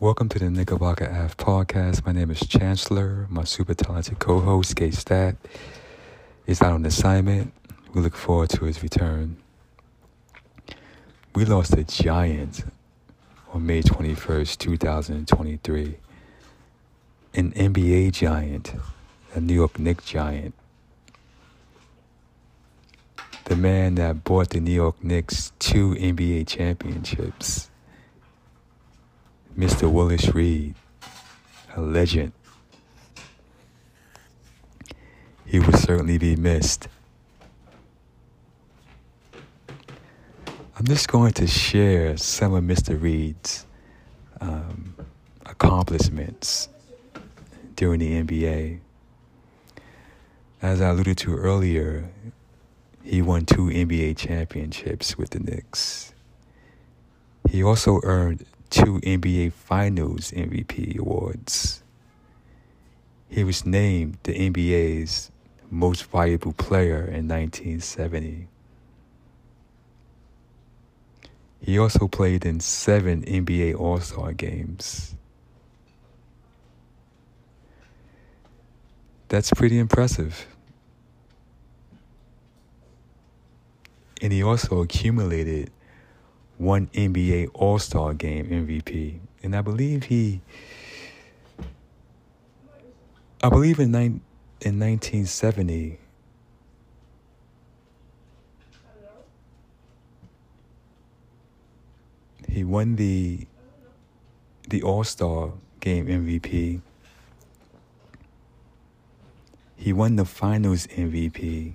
Welcome to the Knickerbocker Ave podcast. My name is Chancellor. My super talented co-host, K Stat, is out on assignment. We look forward to his return. We lost a giant on May 21st, 2023. An NBA giant, a New York Knicks giant. The man that brought the New York Knicks two NBA championships. Mr. Willis Reed, a legend. He will certainly be missed. I'm just going to share some of Mr. Reed's um, accomplishments during the NBA. As I alluded to earlier, he won two NBA championships with the Knicks. He also earned two NBA Finals MVP awards. He was named the NBA's most valuable player in 1970. He also played in seven NBA All Star games. That's pretty impressive. And he also accumulated one NBA All Star Game MVP, and I believe he, I believe in nine, in 1970. He won the the All Star Game MVP. He won the Finals MVP,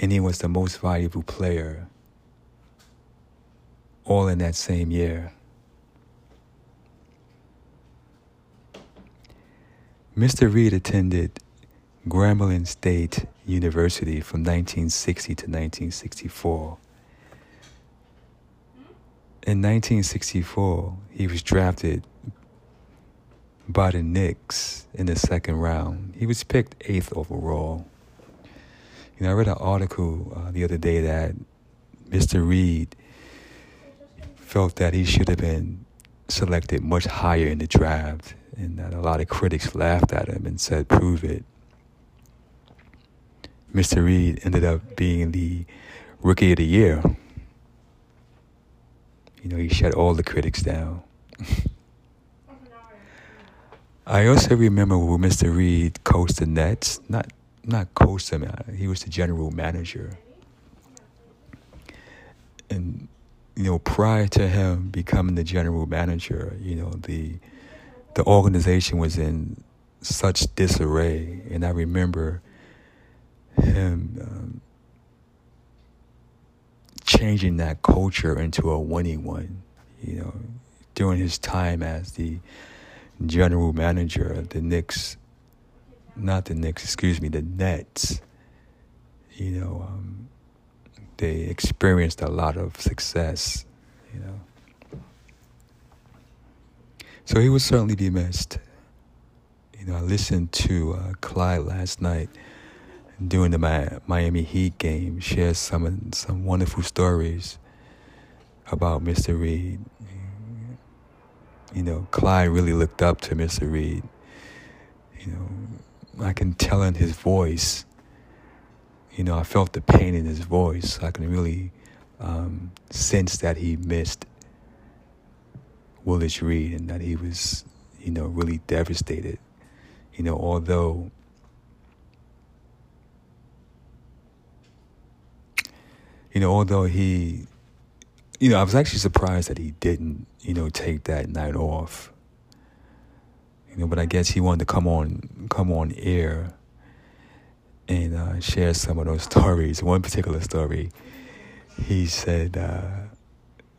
and he was the most valuable player all in that same year. Mr. Reed attended Grambling State University from 1960 to 1964. In 1964, he was drafted by the Knicks in the second round. He was picked eighth overall. You know, I read an article uh, the other day that Mr. Reed felt that he should have been selected much higher in the draft, and that a lot of critics laughed at him and said, "Prove it." Mr. Reed ended up being the Rookie of the Year. You know, he shut all the critics down. I also remember when Mr. Reed coached the Nets. Not not coached them. Uh, he was the general manager. And you know, prior to him becoming the general manager, you know, the the organization was in such disarray, and I remember him um, changing that culture into a winning one. You know, during his time as the general manager of the Knicks, not the Knicks, excuse me, the Nets. You know, um, they experienced a lot of success, you know. So he would certainly be missed. You know, I listened to uh, Clyde last night during the Miami Heat game, share some some wonderful stories about Mr. Reed. You know, Clyde really looked up to Mr. Reed. You know, I can tell in his voice you know, I felt the pain in his voice. I can really um, sense that he missed Willis Reed and that he was, you know, really devastated. You know, although you know, although he, you know, I was actually surprised that he didn't, you know, take that night off. You know, but I guess he wanted to come on, come on air and uh, share some of those stories. One particular story, he said uh,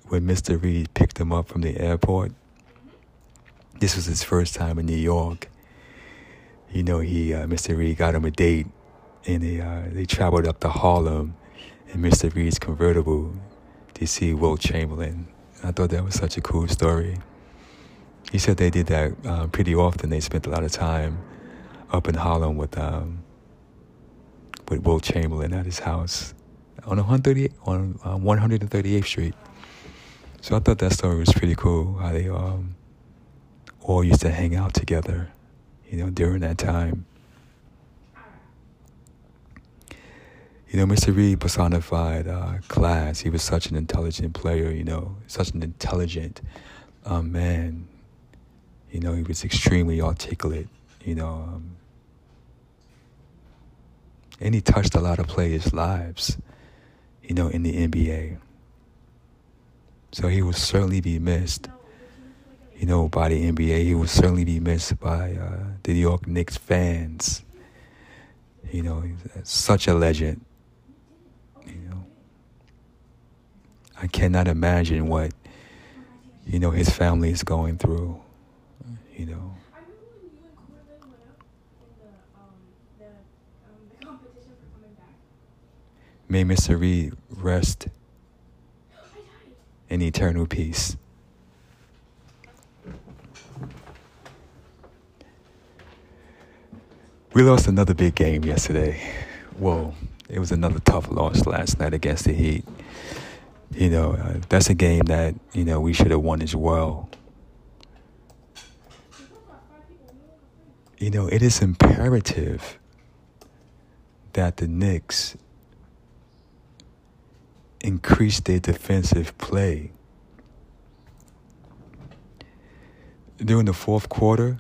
when Mr. Reed picked him up from the airport, this was his first time in New York. You know, he uh, Mr. Reed got him a date, and they uh, they traveled up to Harlem in Mr. Reed's convertible to see Wilt Chamberlain. I thought that was such a cool story. He said they did that uh, pretty often. They spent a lot of time up in Harlem with um, with Wilt Chamberlain at his house on 138 on uh, 138th Street. So I thought that story was pretty cool. How they um, all used to hang out together, you know, during that time. You know, Mr. Reed personified uh, class. He was such an intelligent player, you know, such an intelligent um, man. You know, he was extremely articulate, you know. Um, and he touched a lot of players' lives, you know, in the NBA. So he will certainly be missed, you know, by the NBA. He will certainly be missed by uh, the New York Knicks fans. You know, such a legend. You know, I cannot imagine what you know his family is going through. You know. May. Reed rest in eternal peace. We lost another big game yesterday. Whoa, it was another tough loss last night against the Heat you know, uh, that's a game that, you know, we should have won as well. You know, it is imperative that the Knicks increase their defensive play. During the fourth quarter,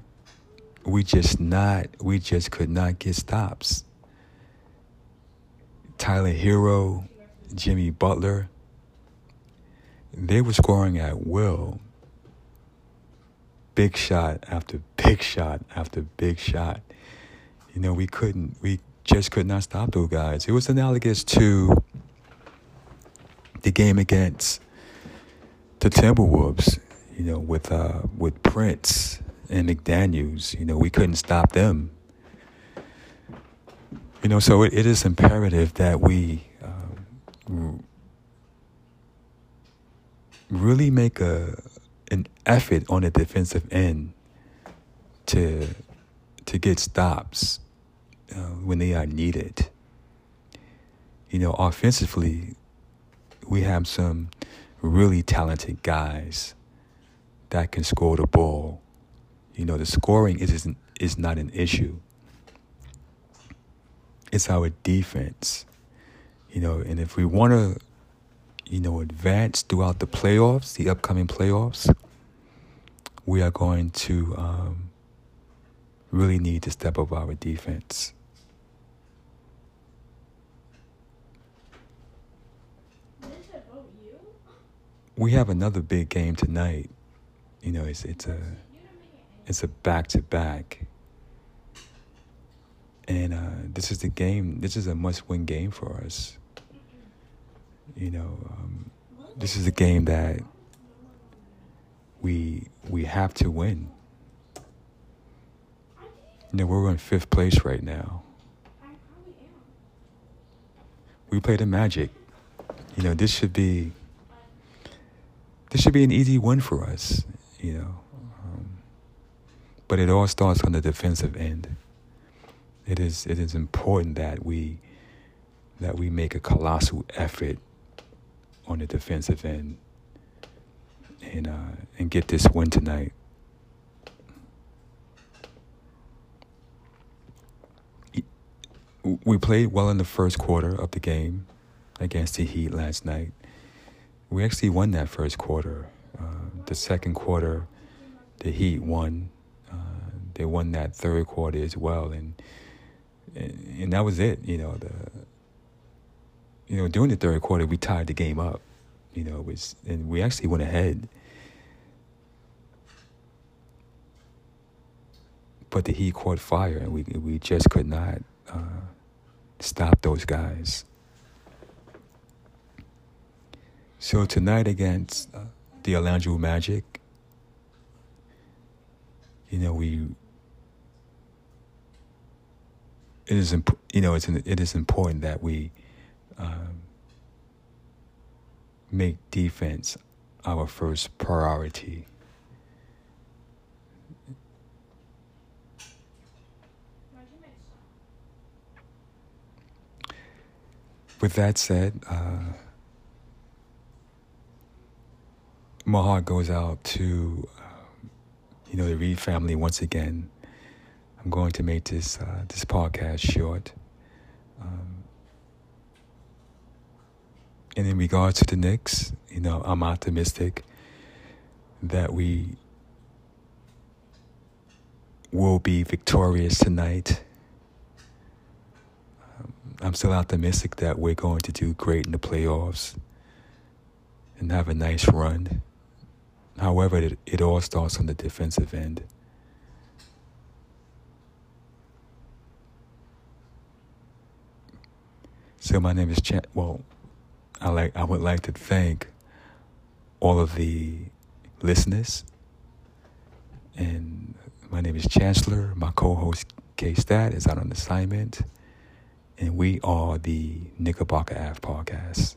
we just not we just could not get stops. Tyler Herro, Jimmy Butler, they were scoring at will. Big shot after big shot after big shot. You know, we couldn't, we just could not stop those guys. It was analogous to the game against the Timberwolves, you know, with uh, with Prince and McDaniels. You know, we couldn't stop them. You know, so it, it is imperative that we uh, really make a an effort on the defensive end to to get stops uh, when they are needed. You know, offensively, we have some really talented guys that can score the ball. You know, the scoring is is not an issue. It's our defense. You know, and if we want to you know, advance throughout the playoffs, the upcoming playoffs, we are going to um, really need to step up our defense. We have another big game tonight. You know, it's it's a it's a back to back. And uh, this is the game. This is a must-win game for us. You know, um, this is a game that we we have to win. You know, we're in fifth place right now. We play the Magic. You know, this should be this should be an easy win for us. You know, um, but it all starts on the defensive end. It is it is important that we that we make a colossal effort on the defensive end and uh, and get this win tonight. We played well in the first quarter of the game against the Heat last night. We actually won that first quarter. Uh, the second quarter, the Heat won. Uh, they won that third quarter as well, and, and and that was it. You know the you know, during the third quarter, we tied the game up. You know, it was, and we actually went ahead. But the Heat caught fire, and we we just could not uh, stop those guys. So tonight against uh, the Orlando Magic, you know, we it is imp- you know it's an, it is important that we um, make defense our first priority. With that said, uh, my heart goes out to, um, you know, the Reed family once again. I'm going to make this uh, this podcast short. Um, and in regards to the Knicks, you know, I'm optimistic that we will be victorious tonight. Um, I'm still optimistic that we're going to do great in the playoffs and have a nice run. However, it, it all starts on the defensive end. So my name is Ch- well, I like I would like to thank all of the listeners and my name is Chancellor. My co-host K Stat is out on assignment, and we are the Knickerbocker Ave podcast.